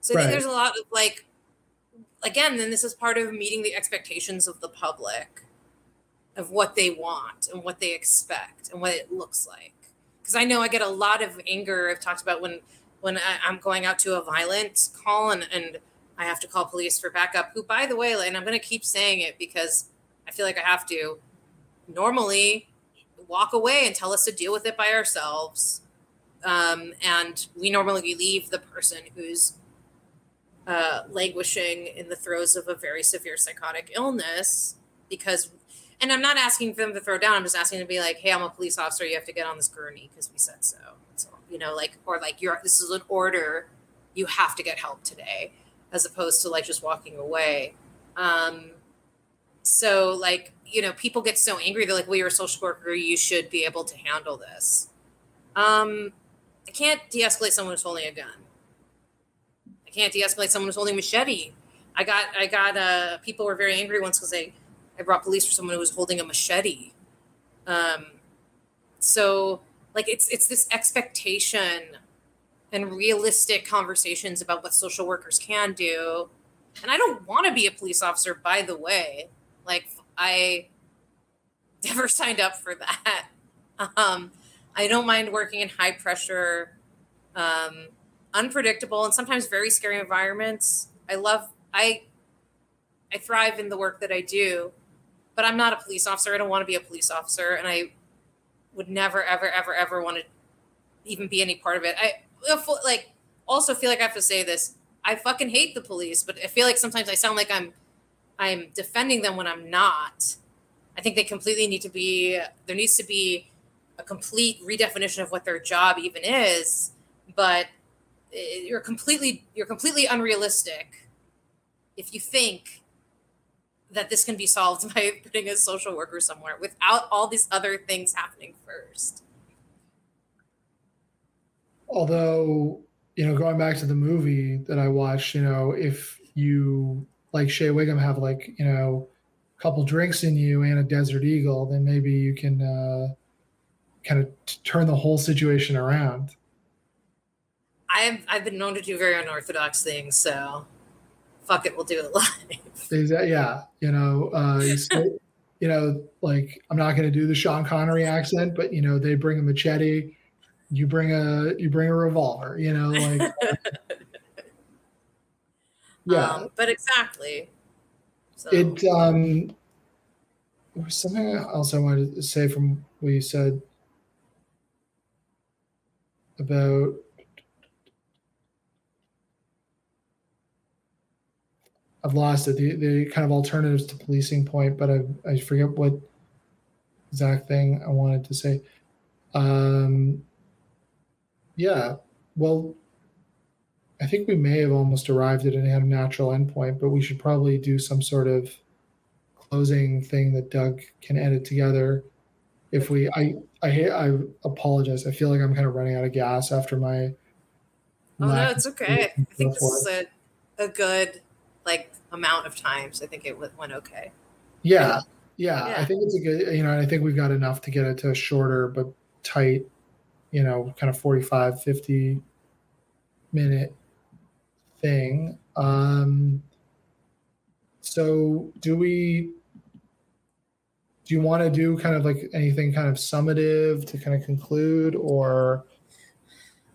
so right. i think there's a lot of like again then this is part of meeting the expectations of the public of what they want and what they expect and what it looks like because i know i get a lot of anger i've talked about when when I, am going out to a violent call and, and I have to call police for backup, who, by the way, and I'm going to keep saying it because I feel like I have to, normally walk away and tell us to deal with it by ourselves. Um, and we normally leave the person who's uh, languishing in the throes of a very severe psychotic illness because and i'm not asking for them to throw down i'm just asking to be like hey i'm a police officer you have to get on this gurney because we said so you know, like or like you're this is an order, you have to get help today, as opposed to like just walking away. Um, so like you know, people get so angry. They're like, "Well, you're a social worker. You should be able to handle this." Um, I can't de-escalate someone who's holding a gun. I can't de-escalate someone who's holding a machete. I got I got uh people were very angry once because I I brought police for someone who was holding a machete. Um, so like it's it's this expectation and realistic conversations about what social workers can do. And i don't want to be a police officer by the way. Like i never [LAUGHS] signed up for that. Um, i don't mind working in high pressure um, unpredictable and sometimes very scary environments. I love i i thrive in the work that i do but i'm not a police officer i don't want to be a police officer and i would never, ever, ever, ever want to even be any part of it. I like also feel like I have to say this. I fucking hate the police, but I feel like sometimes I sound like I'm I'm defending them when I'm not. I think they completely need to be there needs to be a complete redefinition of what their job even is, but eh, you're completely you're completely unrealistic if you think that this can be solved [LAUGHS] by putting a social worker somewhere without all these other things happening first. Although, you know, going back to the movie that I watched, you know, if you like Shea Whigham have like, you know, a couple drinks in you and a desert eagle, then maybe you can uh, kind of t- turn the whole situation around. I've I've been known to do very unorthodox things, so fuck it, we'll do it live. [LAUGHS] Yeah, you know, uh, you, [LAUGHS] you know, like I'm not going to do the Sean Connery accent, but you know, they bring a machete, you bring a you bring a revolver, you know, like. [LAUGHS] yeah, um, but exactly. So. It um, there was something else I wanted to say from what you said about I've lost it. The, the kind of alternatives to policing point, but I, I forget what exact thing I wanted to say. Um, yeah, well, I think we may have almost arrived at a natural endpoint, but we should probably do some sort of closing thing that Doug can edit together. If we, I, I, I apologize. I feel like I'm kind of running out of gas after my. Oh no, it's okay. I think this is a, a good like amount of times. I think it went okay. Yeah, yeah, yeah. I think it's a good. You know, I think we've got enough to get it to a shorter but tight. You know, kind of 45, 50 minute thing. Um, so do we do you want to do kind of like anything kind of summative to kind of conclude or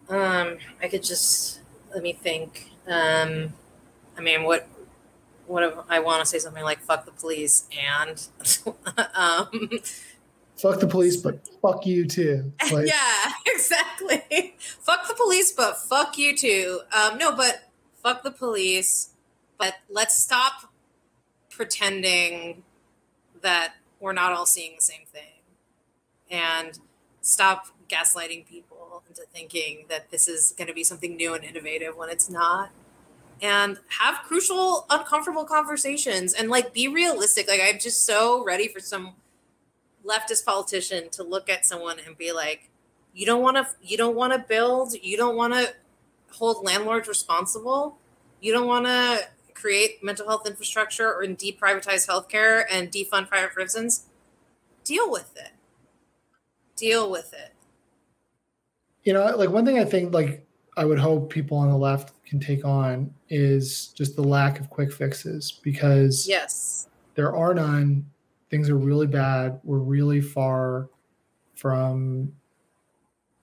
um i could just let me think um i mean what what if i want to say something like fuck the police and [LAUGHS] um fuck the police but fuck you too. [LAUGHS] Like, yeah exactly. Fuck the police but fuck you too. Um no but fuck the police but let's stop pretending that we're not all seeing the same thing. And stop gaslighting people into thinking that this is going to be something new and innovative when it's not and have crucial uncomfortable conversations and like be realistic like i'm just so ready for some leftist politician to look at someone and be like you don't want to you don't want to build you don't want to hold landlords responsible you don't want to create mental health infrastructure or deprivatize healthcare and defund private prisons, deal with it. Deal with it. You know, like one thing I think like I would hope people on the left can take on is just the lack of quick fixes because yes, there are none. Things are really bad. We're really far from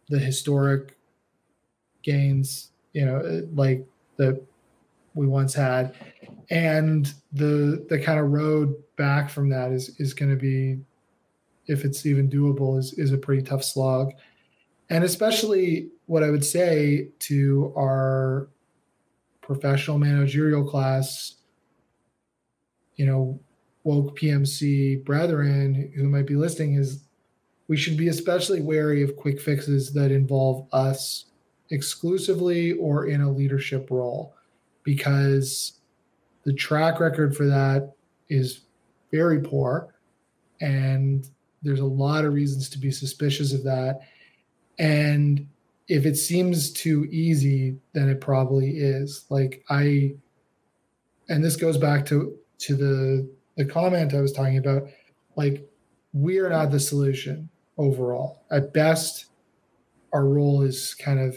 the historic gains, you know, like the we once had and the the kind of road back from that is is going to be if it's even doable is is a pretty tough slog and especially what i would say to our professional managerial class you know woke pmc brethren who might be listening is we should be especially wary of quick fixes that involve us exclusively or in a leadership role because the track record for that is very poor. And there's a lot of reasons to be suspicious of that. And if it seems too easy, then it probably is. Like I, and this goes back to to the the comment I was talking about. Like we are not the solution overall. At best, our role is kind of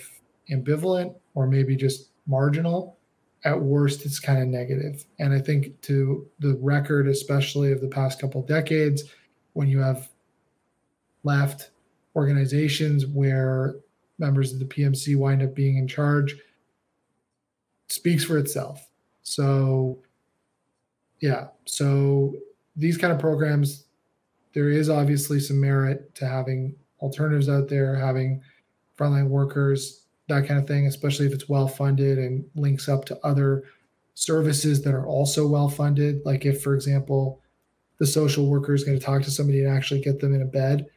ambivalent or maybe just marginal at worst it's kind of negative. and i think to the record especially of the past couple decades when you have left organizations where members of the pmc wind up being in charge speaks for itself so yeah so these kind of programs there is obviously some merit to having alternatives out there having frontline workers that kind of thing, especially if it's well funded and links up to other services that are also well funded. Like if, for example, the social worker is going to talk to somebody and actually get them in a bed,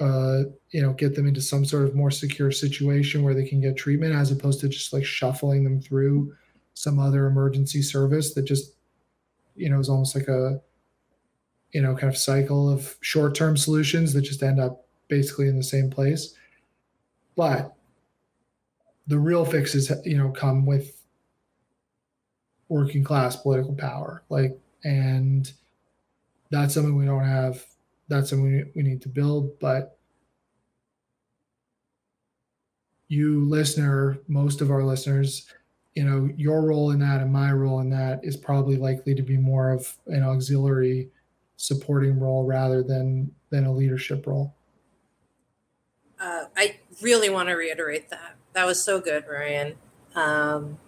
uh, you know, get them into some sort of more secure situation where they can get treatment as opposed to just like shuffling them through some other emergency service that just, you know, is almost like a, you know, kind of cycle of short term solutions that just end up basically in the same place. But the real fixes you know come with working class political power like and that's something we don't have that's something we need to build but you listener most of our listeners you know your role in that and my role in that is probably likely to be more of an auxiliary supporting role rather than than a leadership role uh, i really want to reiterate that that was so good, Ryan. Um,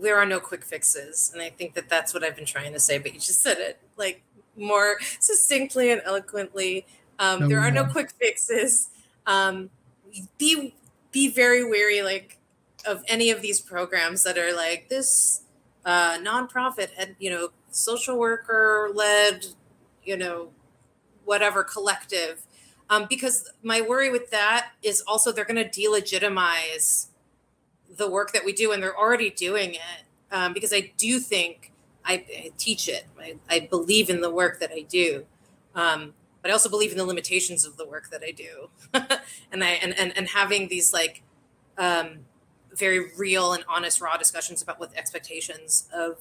there are no quick fixes. And I think that that's what I've been trying to say, but you just said it like more [LAUGHS] succinctly and eloquently. Um, no, there are no quick fixes. Um, be be very wary, like of any of these programs that are like this uh, nonprofit and you know social worker led, you know, whatever collective um, because my worry with that is also they're going to delegitimize the work that we do, and they're already doing it. Um, because I do think I, I teach it. I, I, believe in the work that I do. Um, but I also believe in the limitations of the work that I do. [LAUGHS] and I and, and and having these like um, very real and honest raw discussions about what the expectations of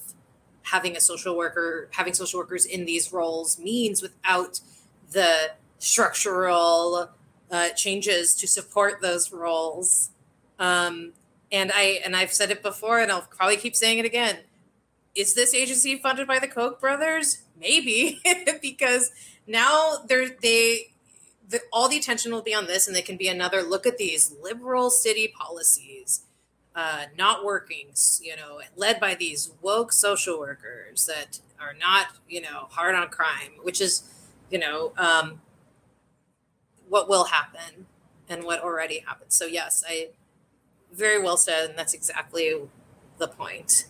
having a social worker having social workers in these roles means without the structural uh, changes to support those roles um, and i and i've said it before and i'll probably keep saying it again is this agency funded by the koch brothers maybe [LAUGHS] because now they're they the, all the attention will be on this and they can be another look at these liberal city policies uh, not working, you know, led by these woke social workers that are not, you know, hard on crime, which is, you know, um, what will happen and what already happened. So yes, I very well said, and that's exactly the point.